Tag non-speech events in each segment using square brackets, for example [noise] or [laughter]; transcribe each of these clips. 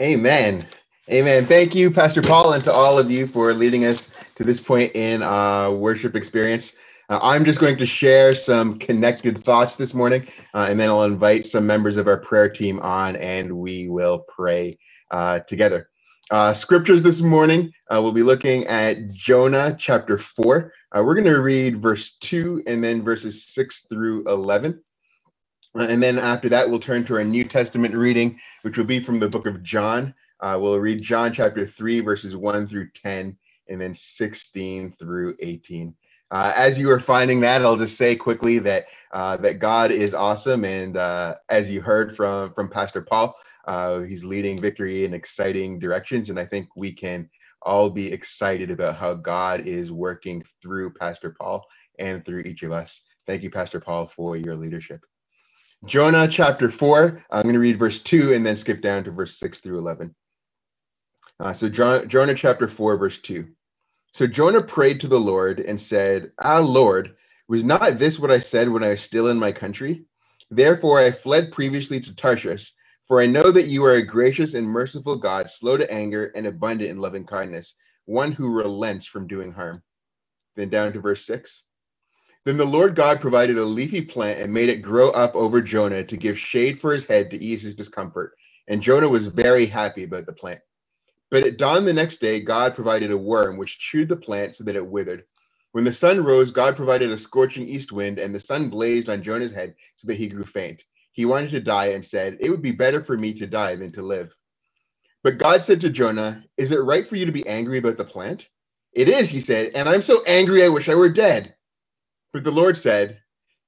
Amen. Amen. Thank you, Pastor Paul, and to all of you for leading us to this point in uh, worship experience. Uh, I'm just going to share some connected thoughts this morning, uh, and then I'll invite some members of our prayer team on, and we will pray uh, together. Uh, scriptures this morning, uh, we'll be looking at Jonah chapter 4. we're going to read verse 2 and then verses 6 through 11. Uh, and then after that, we'll turn to our New Testament reading, which will be from the book of John. Uh, we'll read John chapter 3, verses 1 through 10, and then 16 through 18. Uh, as you are finding that, I'll just say quickly that uh, that God is awesome, and uh, as you heard from from Pastor Paul, uh, he's leading victory in exciting directions, and I think we can all be excited about how God is working through Pastor Paul and through each of us. Thank you, Pastor Paul, for your leadership. Jonah chapter 4, I'm going to read verse 2 and then skip down to verse 6 through 11. Uh, so, Jonah chapter 4, verse 2. So Jonah prayed to the Lord and said, Ah, Lord, was not this what I said when I was still in my country? Therefore I fled previously to Tarshish, for I know that you are a gracious and merciful God, slow to anger and abundant in loving kindness, one who relents from doing harm. Then down to verse 6. Then the Lord God provided a leafy plant and made it grow up over Jonah to give shade for his head to ease his discomfort. And Jonah was very happy about the plant. But at dawn the next day, God provided a worm which chewed the plant so that it withered. When the sun rose, God provided a scorching east wind, and the sun blazed on Jonah's head so that he grew faint. He wanted to die and said, It would be better for me to die than to live. But God said to Jonah, Is it right for you to be angry about the plant? It is, he said, and I'm so angry I wish I were dead. But the Lord said,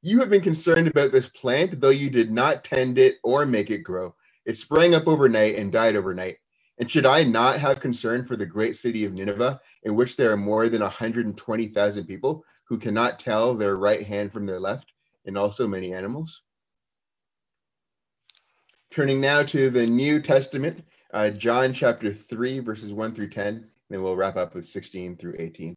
You have been concerned about this plant, though you did not tend it or make it grow. It sprang up overnight and died overnight. And should I not have concern for the great city of Nineveh, in which there are more than 120,000 people who cannot tell their right hand from their left, and also many animals? Turning now to the New Testament, uh, John chapter 3, verses 1 through 10, and then we'll wrap up with 16 through 18.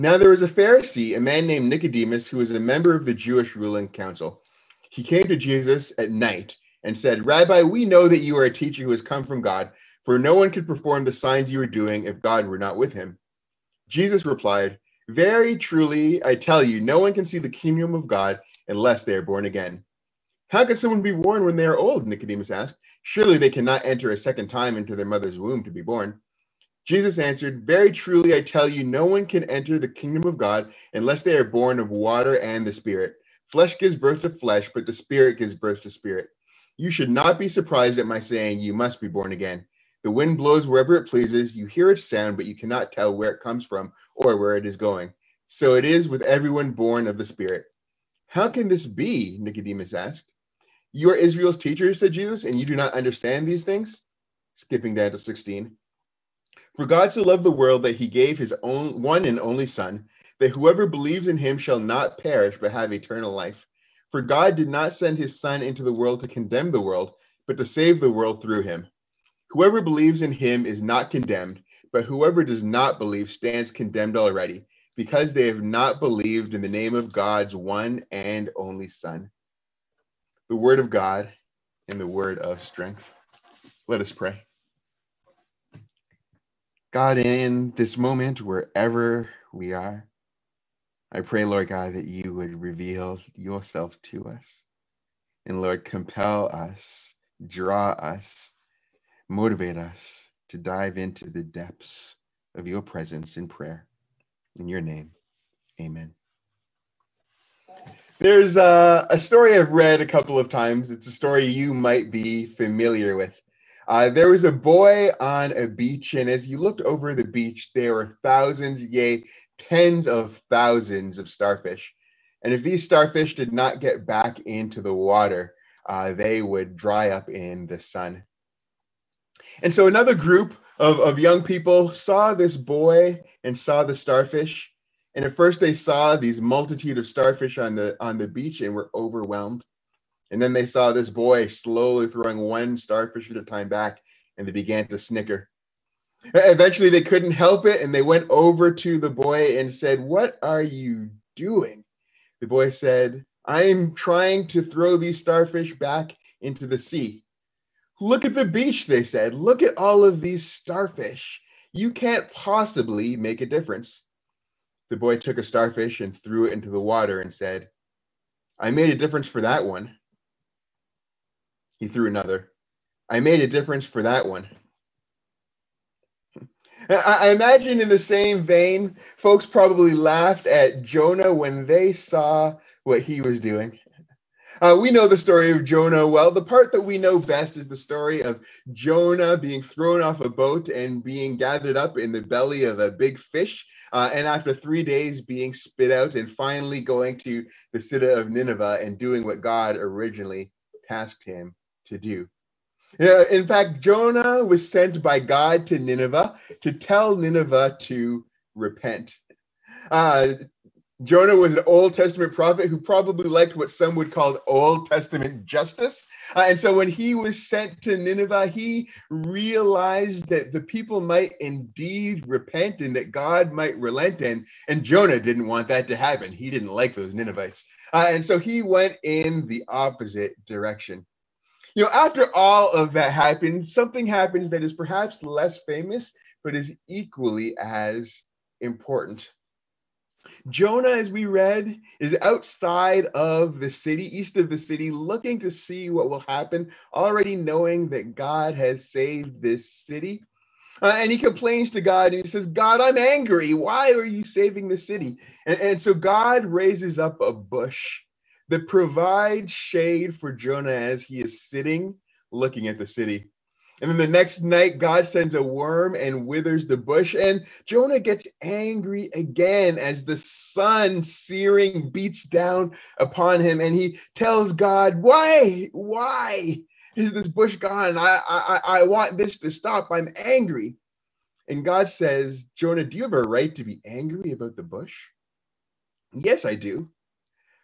Now there was a Pharisee, a man named Nicodemus, who was a member of the Jewish ruling council. He came to Jesus at night and said, Rabbi, we know that you are a teacher who has come from God, for no one could perform the signs you are doing if God were not with him. Jesus replied, Very truly, I tell you, no one can see the kingdom of God unless they are born again. How can someone be born when they are old? Nicodemus asked. Surely they cannot enter a second time into their mother's womb to be born. Jesus answered, Very truly, I tell you, no one can enter the kingdom of God unless they are born of water and the Spirit. Flesh gives birth to flesh, but the Spirit gives birth to spirit. You should not be surprised at my saying, You must be born again. The wind blows wherever it pleases. You hear its sound, but you cannot tell where it comes from or where it is going. So it is with everyone born of the Spirit. How can this be? Nicodemus asked. You are Israel's teacher, said Jesus, and you do not understand these things? Skipping down to 16. For God so loved the world that he gave his own one and only Son, that whoever believes in him shall not perish but have eternal life. For God did not send his Son into the world to condemn the world, but to save the world through him. Whoever believes in him is not condemned, but whoever does not believe stands condemned already, because they have not believed in the name of God's one and only Son. The word of God and the word of strength. Let us pray. God, in this moment, wherever we are, I pray, Lord God, that you would reveal yourself to us. And Lord, compel us, draw us, motivate us to dive into the depths of your presence in prayer. In your name, amen. There's a, a story I've read a couple of times. It's a story you might be familiar with. Uh, there was a boy on a beach, and as you looked over the beach, there were thousands, yea, tens of thousands of starfish. And if these starfish did not get back into the water, uh, they would dry up in the sun. And so another group of, of young people saw this boy and saw the starfish. And at first they saw these multitude of starfish on the on the beach and were overwhelmed. And then they saw this boy slowly throwing one starfish at a time back, and they began to snicker. Eventually, they couldn't help it, and they went over to the boy and said, What are you doing? The boy said, I'm trying to throw these starfish back into the sea. Look at the beach, they said. Look at all of these starfish. You can't possibly make a difference. The boy took a starfish and threw it into the water and said, I made a difference for that one. He threw another. I made a difference for that one. I imagine in the same vein, folks probably laughed at Jonah when they saw what he was doing. Uh, we know the story of Jonah well. The part that we know best is the story of Jonah being thrown off a boat and being gathered up in the belly of a big fish. Uh, and after three days being spit out and finally going to the city of Nineveh and doing what God originally tasked him to do. Uh, in fact, Jonah was sent by God to Nineveh to tell Nineveh to repent. Uh, Jonah was an Old Testament prophet who probably liked what some would call Old Testament justice. Uh, and so when he was sent to Nineveh, he realized that the people might indeed repent and that God might relent. And, and Jonah didn't want that to happen. He didn't like those Ninevites. Uh, and so he went in the opposite direction. You know, after all of that happened, something happens that is perhaps less famous, but is equally as important. Jonah, as we read, is outside of the city, east of the city, looking to see what will happen, already knowing that God has saved this city. Uh, and he complains to God and he says, God, I'm angry. Why are you saving the city? And, and so God raises up a bush that provides shade for Jonah as he is sitting looking at the city. And then the next night, God sends a worm and withers the bush. And Jonah gets angry again as the sun searing beats down upon him. And he tells God, Why? Why is this bush gone? I, I, I want this to stop. I'm angry. And God says, Jonah, do you have a right to be angry about the bush? Yes, I do.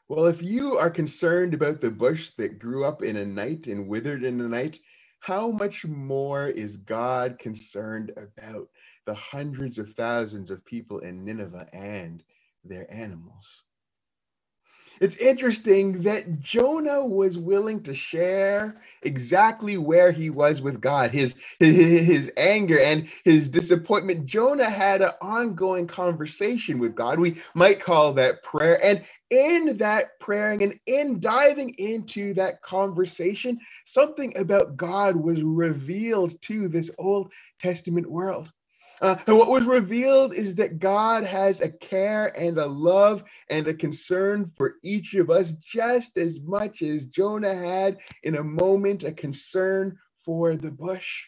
Well, if you are concerned about the bush that grew up in a night and withered in a night, how much more is God concerned about the hundreds of thousands of people in Nineveh and their animals? It's interesting that Jonah was willing to share exactly where he was with God, his, his, his anger and his disappointment. Jonah had an ongoing conversation with God. We might call that prayer. And in that praying and in diving into that conversation, something about God was revealed to this Old Testament world. Uh, and what was revealed is that God has a care and a love and a concern for each of us, just as much as Jonah had in a moment a concern for the bush.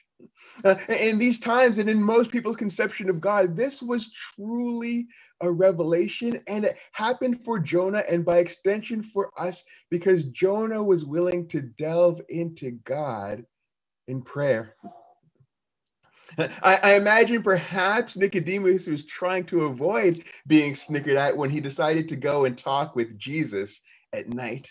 Uh, in these times and in most people's conception of God, this was truly a revelation and it happened for Jonah and by extension for us because Jonah was willing to delve into God in prayer. I, I, imagine perhaps Nicodemus was trying to avoid being snickered at when he decided to go and talk with Jesus at night.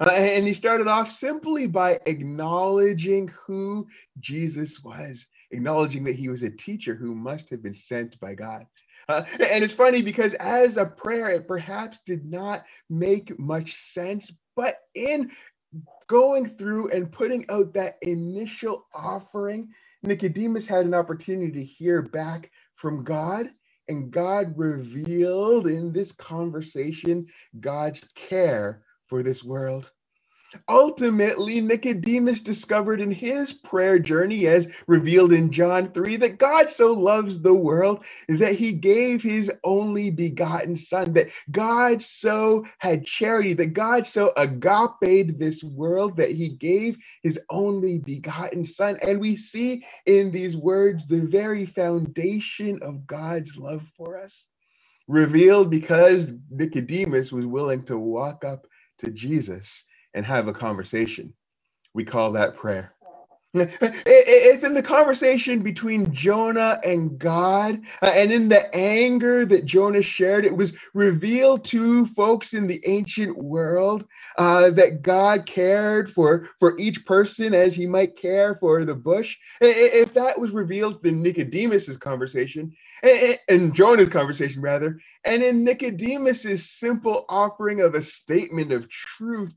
Uh, and he started off simply by acknowledging who Jesus was, acknowledging that he was a teacher who must have been sent by God. Uh, and it's funny because as a prayer, it perhaps did not make much sense, but in going through and putting out that initial offering, Nicodemus had an opportunity to hear back from God, and God revealed in this conversation God's care for this world. Ultimately, Nicodemus discovered in his prayer journey, as revealed in John 3, that God so loves the world that he gave his only begotten Son, that God so had charity, that God so agape this world that he gave his only begotten Son. And we see in these words the very foundation of God's love for us, revealed because Nicodemus was willing to walk up to Jesus and have a conversation. We call that prayer. [laughs] It's in the conversation between Jonah and God, uh, and in the anger that Jonah shared, it was revealed to folks in the ancient world uh, that God cared for, for each person as he might care for the bush. If that was revealed in Nicodemus's conversation, and Jonah's conversation rather, and in Nicodemus's simple offering of a statement of truth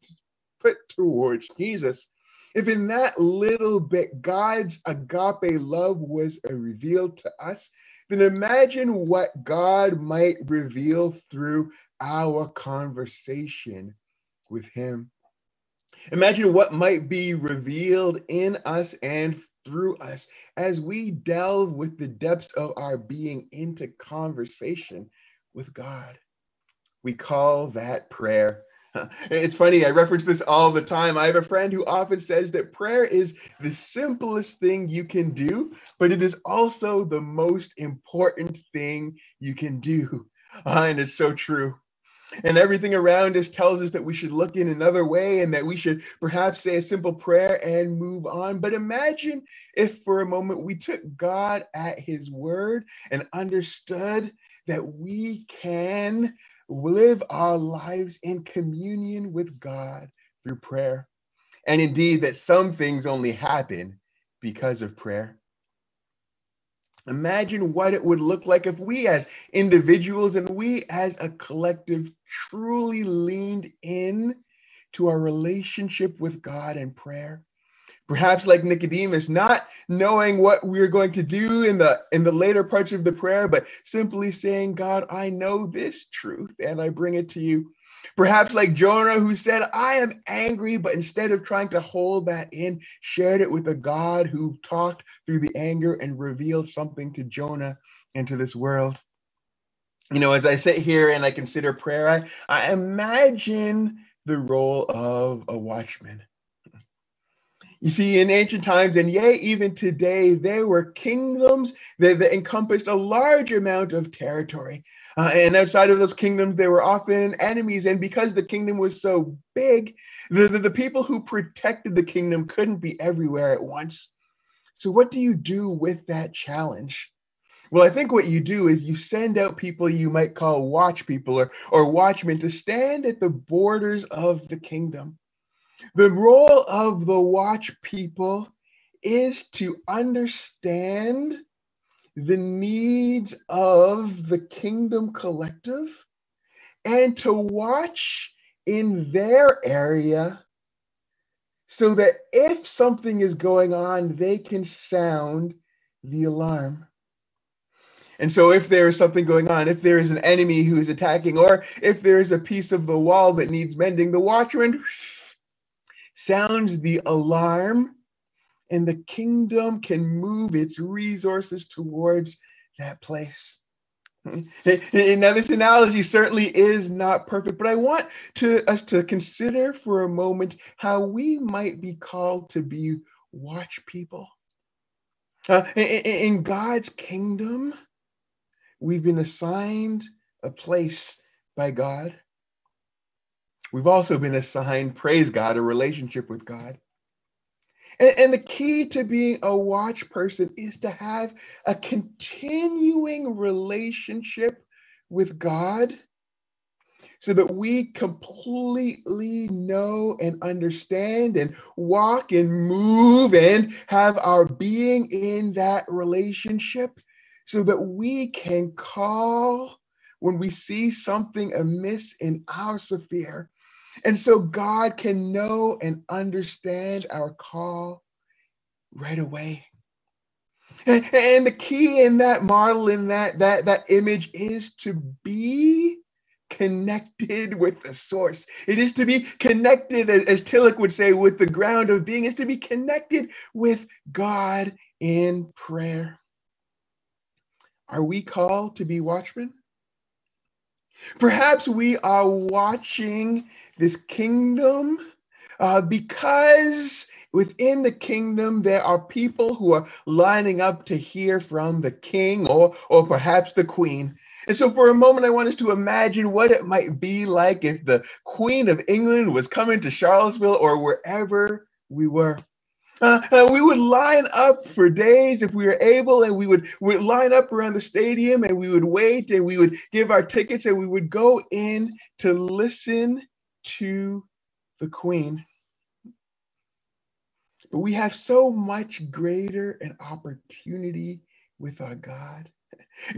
put towards Jesus, if in that little bit God's agape love was revealed to us, then imagine what God might reveal through our conversation with Him. Imagine what might be revealed in us and through us as we delve with the depths of our being into conversation with God. We call that prayer. [laughs] It's funny, I reference this all the time. I have a friend who often says that prayer is the simplest thing you can do, but it is also the most important thing you can do. Uh, [laughs] and it's so true and everything around us tells us that we should look in another way and that we should perhaps say a simple prayer and move on. But imagine if for a moment we took God at his word and understood that we can live our lives in communion with God through prayer. And indeed, that some things only happen because of prayer. Imagine what it would look like if we, as individuals and we as a collective, truly leaned in to our relationship with God and prayer. Perhaps like Nicodemus, not knowing what we're going to do in the in the later parts of the prayer, but simply saying, God, I know this truth and I bring it to you. Perhaps like Jonah, who said, I am angry, but instead of trying to hold that in, shared it with a God who talked through the anger and revealed something to Jonah and to this world. You know, as I sit here and I consider prayer, I, I imagine the role of a watchman. You see, in ancient times, and yea, even today, there were kingdoms that, that encompassed a large amount of territory. Uh, and outside of those kingdoms, there were often enemies. And because the kingdom was so big, the, the, the people who protected the kingdom couldn't be everywhere at once. So, what do you do with that challenge? Well, I think what you do is you send out people you might call watch people or, or watchmen to stand at the borders of the kingdom. The role of the watch people is to understand the needs of the kingdom collective and to watch in their area so that if something is going on, they can sound the alarm. And so, if there is something going on, if there is an enemy who is attacking, or if there is a piece of the wall that needs mending, the watchman sounds the alarm, and the kingdom can move its resources towards that place. [laughs] Now, this analogy certainly is not perfect, but I want to, us to consider for a moment how we might be called to be watch people. Uh, in, in God's kingdom, we've been assigned a place by God We've also been assigned, praise God, a relationship with God. And, and, the key to being a watch person is to have a continuing relationship with God so that we completely know and understand and walk and move and have our being in that relationship so that we can call when we see something amiss in our sphere and so God can know and understand our call right away. And, the key in that model, in that, that, that image, is to be connected with the source. It is to be connected, as, as Tillich would say, with the ground of being, is to be connected with God in prayer. Are we called to be watchmen? Perhaps we are watching this kingdom uh, because within the kingdom there are people who are lining up to hear from the king or, or perhaps the queen. And so, for a moment, I want us to imagine what it might be like if the Queen of England was coming to Charlottesville or wherever we were. Uh, uh, we would line up for days if we were able, and we would, would line up around the stadium and we would wait and we would give our tickets and we would go in to listen to the Queen. But we have so much greater an opportunity with our God.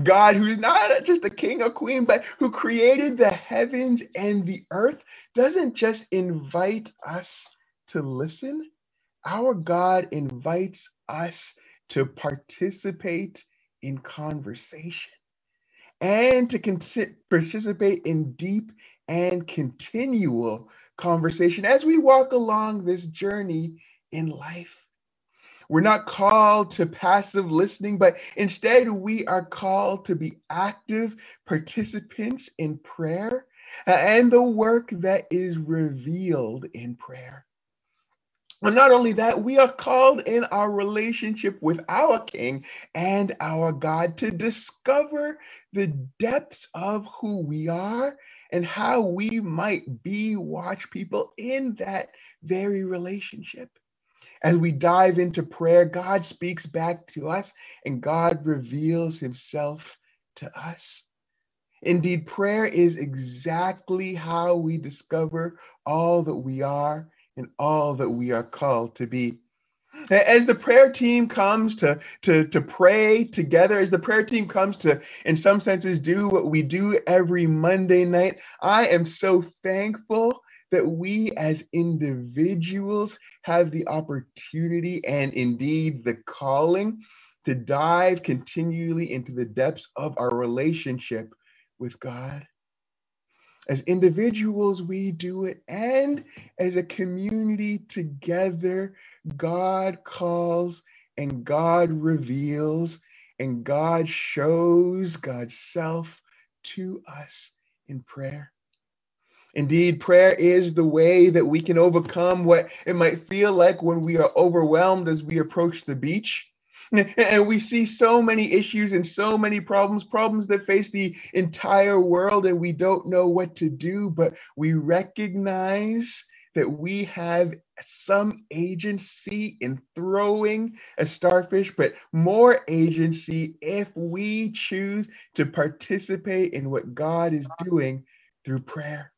God, who is not just a king or queen, but who created the heavens and the earth, doesn't just invite us to listen, our God invites us to participate in conversation and to con- participate in deep and continual conversation as we walk along this journey in life. We're not called to passive listening, but instead we are called to be active participants in prayer and the work that is revealed in prayer. But not only that, we are called in our relationship with our King and our God to discover the depths of who we are and how we might be watch people in that very relationship. As we dive into prayer, God speaks back to us and God reveals himself to us. Indeed, prayer is exactly how we discover all that we are and all that we are called to be. As the prayer team comes to, to, to pray together, as the prayer team comes to, in some senses, do what we do every Monday night, I am so thankful that we as individuals have the opportunity and indeed the calling to dive continually into the depths of our relationship with God. As individuals, we do it, and as a community together, God calls and God reveals and God shows God's self to us in prayer. Indeed, prayer is the way that we can overcome what it might feel like when we are overwhelmed as we approach the beach. [laughs] And we see so many issues and so many problems, problems that face the entire world, and we don't know what to do, but we recognize that we have some agency in throwing a starfish, but more agency if we choose to participate in what God is doing through prayer.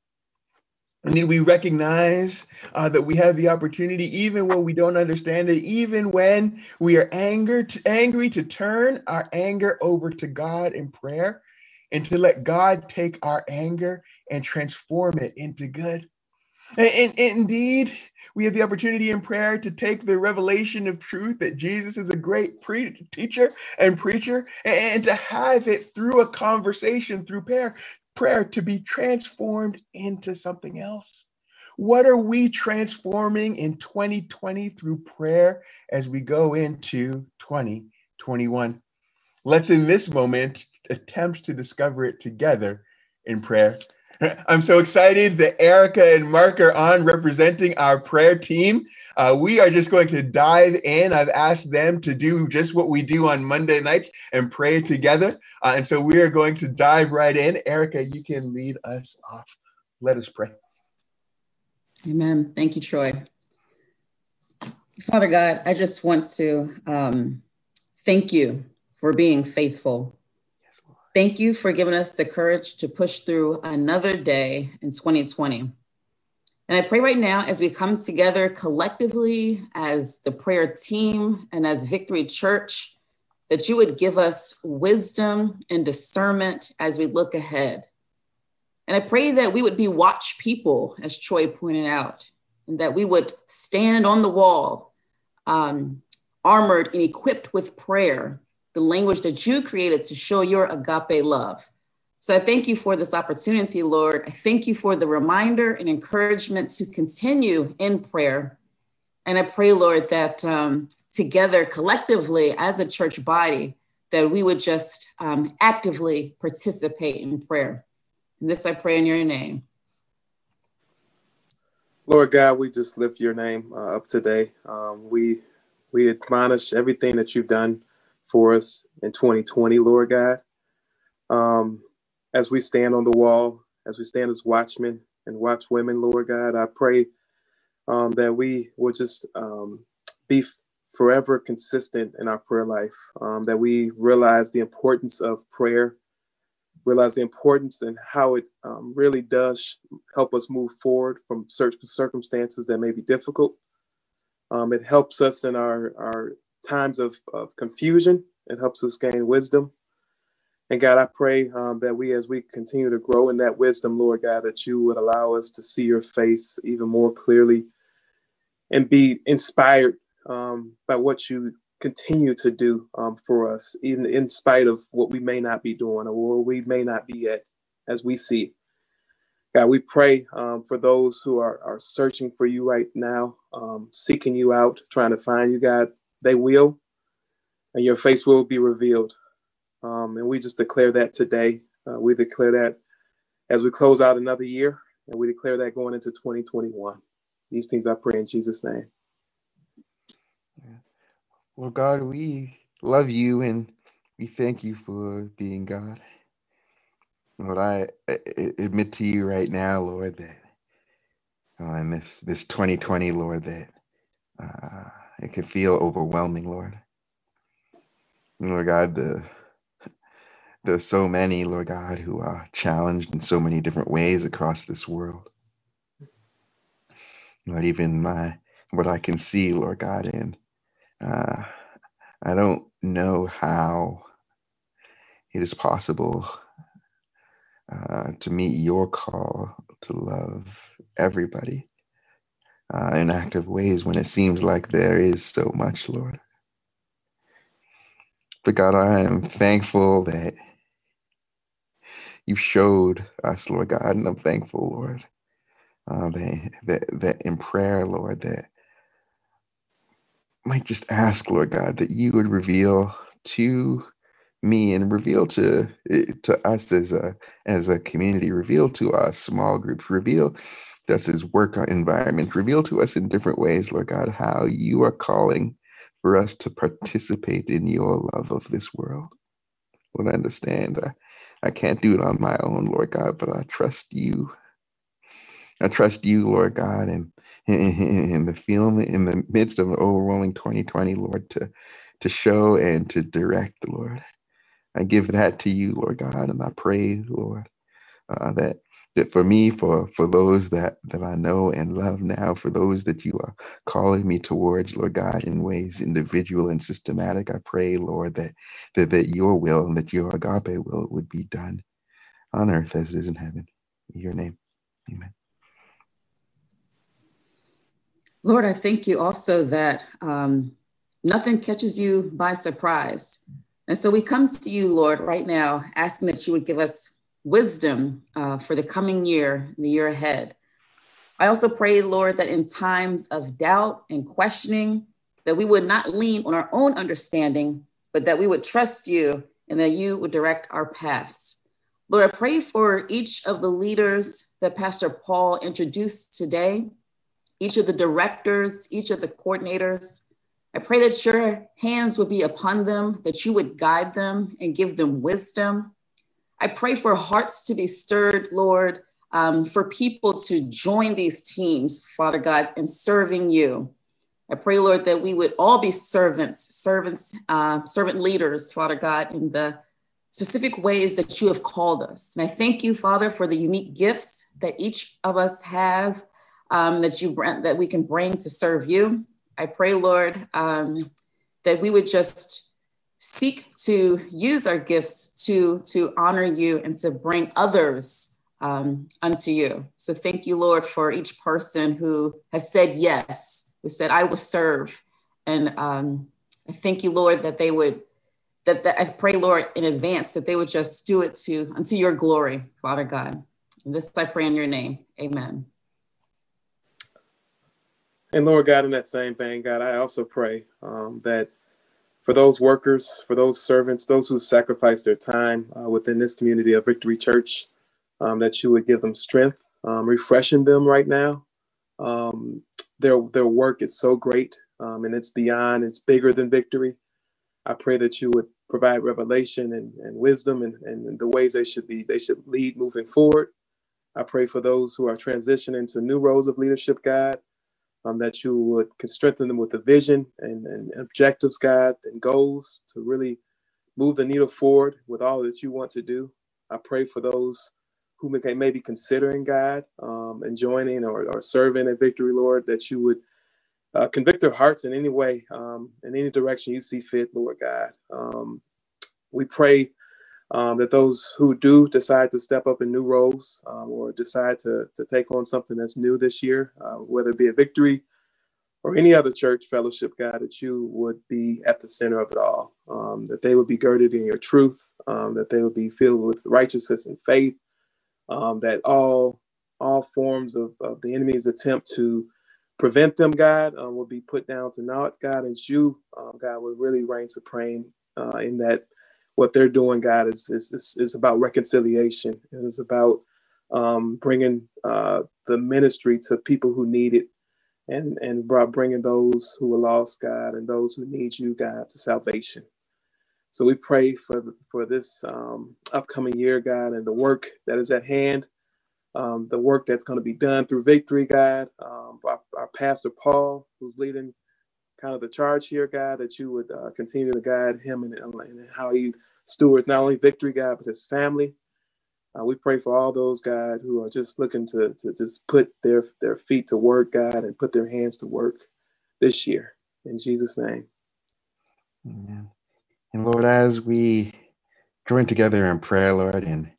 And we recognize uh, that we have the opportunity, even when we don't understand it, even when we are angered, angry, to turn our anger over to God in prayer and to let God take our anger and transform it into good. And, and, and indeed, we have the opportunity in prayer to take the revelation of truth that Jesus is a great pre- teacher and preacher, and, and to have it through a conversation, through prayer, prayer to be transformed into something else? What are we transforming in 2020 through prayer as we go into 2021? Let's in this moment attempt to discover it together in prayer. [laughs] I'm so excited that Erica and Mark are on representing our prayer team. Uh, we are just going to dive in. I've asked them to do just what we do on Monday nights and pray together. Uh, and so we are going to dive right in. Erica, you can lead us off. Let us pray. Amen. Thank you, Troy. Father God, I just want to um, thank you for being faithful Thank you for giving us the courage to push through another day in 2020. And I pray right now as we come together collectively as the prayer team and as Victory Church, that you would give us wisdom and discernment as we look ahead. And I pray that we would be watch people, as Troy pointed out, and that we would stand on the wall, um, armored and equipped with prayer the language that you created to show your agape love. So I thank you for this opportunity, Lord. I thank you for the reminder and encouragement to continue in prayer. And I pray, Lord, that um, together, collectively, as a church body, that we would just um, actively participate in prayer. And this I pray in your name. Lord God, we just lift your name uh, up today. Um, we we admonish everything that you've done for us in 2020, Lord God. Um, as we stand on the wall, as we stand as watchmen and watch women, Lord God, I pray um, that we will just um, be forever consistent in our prayer life, um, that we realize the importance of prayer, realize the importance and how it um, really does help us move forward from certain circumstances that may be difficult. Um, it helps us in our, our times of, of confusion. It helps us gain wisdom. And God, I pray um, that we, as we continue to grow in that wisdom, Lord God, that you would allow us to see your face even more clearly and be inspired um, by what you continue to do um, for us, even in spite of what we may not be doing or where we may not be at as we see. God, we pray um, for those who are, are searching for you right now, um, seeking you out, trying to find you, God. They will, and your face will be revealed. Um, and we just declare that today. Uh, we declare that as we close out another year, and we declare that going into 2021. These things I pray in Jesus' name. Well, God, we love you and we thank you for being God. Lord, I, admit to you right now, Lord, that uh, in this this 2020, Lord, that uh, it can feel overwhelming, Lord. Lord God, the there's so many, Lord God, who are challenged in so many different ways across this world. Not even my what I can see, Lord God, in uh, I don't know how it is possible uh, to meet your call to love everybody uh, in active ways when it seems like there is so much, Lord. But God, I am thankful that you showed us, Lord God, and I'm thankful, Lord, uh, that, that, that in prayer, Lord, that might just ask, Lord God, that you would reveal to me and reveal to to us as a as a community, reveal to us small groups, reveal us as work environment, reveal to us in different ways, Lord God, how you are calling for us to participate in your love of this world. Lord, I understand I, I can't do it on my own, Lord God, but I trust you. I trust you, Lord God, and in the film in the midst of an overwhelming 2020 lord to to show and to direct lord i give that to you lord god and i pray lord uh, that that for me for for those that that i know and love now for those that you are calling me towards lord god in ways individual and systematic i pray lord that that, that your will and that your agape will would be done on earth as it is in heaven in your name amen Lord, I thank you also that um, nothing catches you by surprise. And so we come to you, Lord, right now, asking that you would give us wisdom uh, for the coming year, the year ahead. I also pray, Lord, that in times of doubt and questioning, that we would not lean on our own understanding, but that we would trust you and that you would direct our paths. Lord, I pray for each of the leaders that Pastor Paul introduced today each of the directors, each of the coordinators. I pray that your hands would be upon them, that you would guide them and give them wisdom. I pray for hearts to be stirred, Lord, um, for people to join these teams, Father God, in serving you. I pray, Lord, that we would all be servants, servants, uh, servant leaders, Father God, in the specific ways that you have called us. And I thank you, Father, for the unique gifts that each of us have um, that you that we can bring to serve you. I pray, Lord, um, that we would just seek to use our gifts to to honor you and to bring others um, unto you. So thank you, Lord, for each person who has said yes, who said I will serve, and um, I thank you, Lord, that they would. That, that I pray, Lord, in advance that they would just do it to unto your glory, Father God. And this I pray in your name. Amen. And Lord God, in that same vein, God, I also pray um, that for those workers, for those servants, those who sacrificed their time uh, within this community of Victory Church, um, that you would give them strength, um, refreshing them right now. Um, their their work is so great, um, and it's beyond, it's bigger than victory. I pray that you would provide revelation and, and wisdom and, and the ways they should be, they should lead moving forward. I pray for those who are transitioning to new roles of leadership, God um, that you would strengthen them with a vision and, and objectives, God, and goals to really move the needle forward with all that you want to do. I pray for those who may, may be considering God um, and joining or, or serving at Victory, Lord, that you would uh, convict their hearts in any way, um, in any direction you see fit, Lord God. Um, we pray um, that those who do decide to step up in new roles um, or decide to, to take on something that's new this year, uh, whether it be a victory or any other church fellowship, God, that you would be at the center of it all, um, that they would be girded in your truth, um, that they would be filled with righteousness and faith, um, that all all forms of, of, the enemy's attempt to prevent them, God, uh, will be put down to naught, God, and you, um, God, will really reign supreme uh, in that what they're doing, God, is is, is, is about reconciliation. It is about um, bringing uh, the ministry to people who need it and and bringing those who are lost, God, and those who need you, God, to salvation. So we pray for for this um, upcoming year, God, and the work that is at hand, um, the work that's going to be done through victory, God. Um, our, our, pastor Paul, who's leading kind of the charge here, God, that you would uh, continue to guide him and, and how he stewards not only victory, God, but his family. Uh, we pray for all those, God, who are just looking to, to just put their, their feet to work, God, and put their hands to work this year. In Jesus' name. Amen. And Lord, as we join together in prayer, Lord, in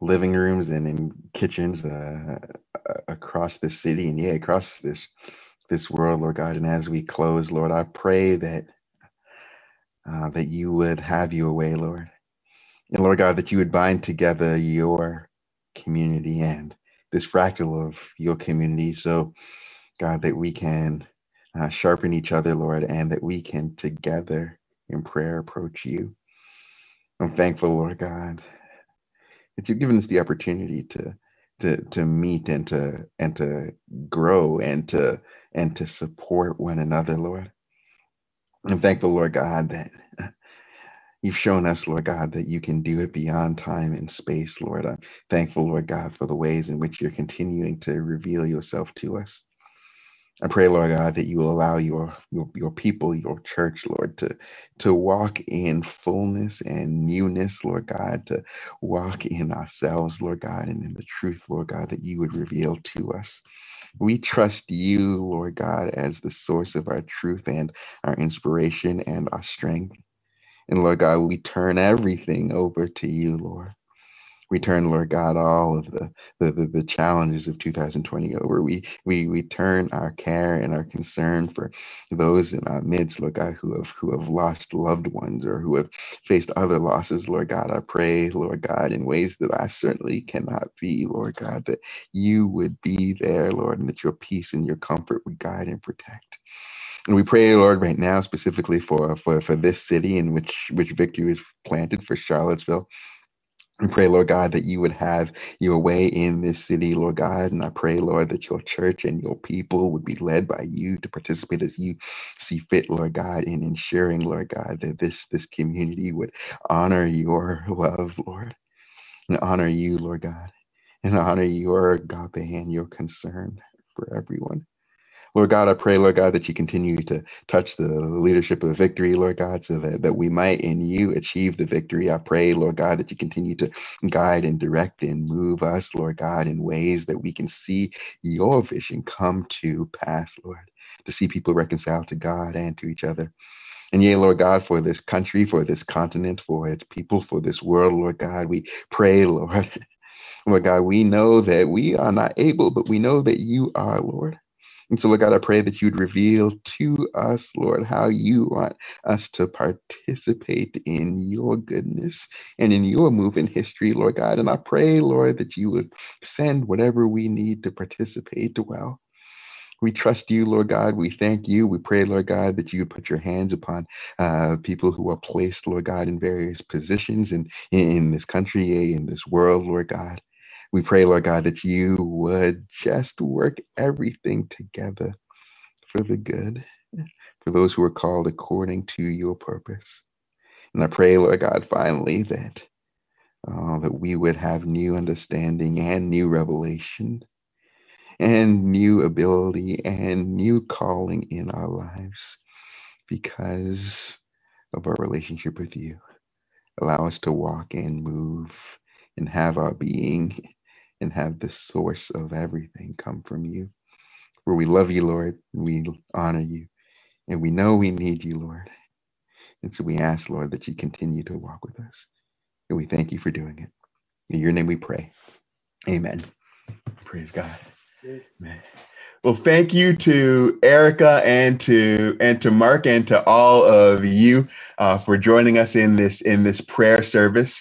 living rooms and in kitchens uh, across this city and yeah, across this this world, Lord God, and as we close, Lord, I pray that uh, that you would have your way, Lord. And Lord God, that you would bind together your community and this fractal of your community. So, God, that we can uh, sharpen each other, Lord, and that we can together in prayer approach you. I'm thankful, Lord God, that you've given us the opportunity to to to meet and to and to grow and to and to support one another, Lord. I'm thankful, Lord God, that [laughs] You've shown us, Lord God, that you can do it beyond time and space, Lord. I'm thankful, Lord God, for the ways in which you're continuing to reveal yourself to us. I pray, Lord God, that you will allow your, your, your people, your church, Lord, to, to walk in fullness and newness, Lord God, to walk in ourselves, Lord God, and in the truth, Lord God, that you would reveal to us. We trust you, Lord God, as the source of our truth and our inspiration and our strength. And Lord God, we turn everything over to you, Lord. We turn, Lord God, all of the, the, the, the, challenges of 2020 over. We, we, we turn our care and our concern for those in our midst, Lord God, who have, who have lost loved ones or who have faced other losses, Lord God. I pray, Lord God, in ways that I certainly cannot be, Lord God, that you would be there, Lord, and that your peace and your comfort would guide and protect. And we pray, Lord, right now specifically for for for this city in which which victory is planted for Charlottesville. We pray, Lord God, that you would have your way in this city, Lord God. And I pray, Lord, that your church and your people would be led by you to participate as you see fit, Lord God, in ensuring, Lord God, that this, this community would honor your love, Lord, and honor you, Lord God, and honor your agape and your concern for everyone. Lord God, I pray, Lord God, that you continue to touch the leadership of victory, Lord God, so that, that we might in you achieve the victory. I pray, Lord God, that you continue to guide and direct and move us, Lord God, in ways that we can see your vision come to pass, Lord, to see people reconciled to God and to each other. And yea, Lord God, for this country, for this continent, for its people, for this world, Lord God, we pray, Lord. [laughs] Lord God, we know that we are not able, but we know that you are, Lord. And so, Lord God, I pray that you'd reveal to us, Lord, how you want us to participate in your goodness and in your move in history, Lord God. And I pray, Lord, that you would send whatever we need to participate well. We trust you, Lord God. We thank you. We pray, Lord God, that you would put your hands upon uh, people who are placed, Lord God, in various positions in, in this country, in this world, Lord God. We pray, Lord God, that you would just work everything together for the good, for those who are called according to your purpose. And I pray, Lord God, finally that uh, that we would have new understanding and new revelation and new ability and new calling in our lives because of our relationship with you. Allow us to walk and move and have our being and have the source of everything come from you. For we love you, Lord, we honor you, and we know we need you, Lord. And so we ask, Lord, that you continue to walk with us. And we thank you for doing it. In your name we pray. Amen. Praise God. Amen. Well, thank you to Erica and to and to Mark and to all of you uh, for joining us in this in this prayer service.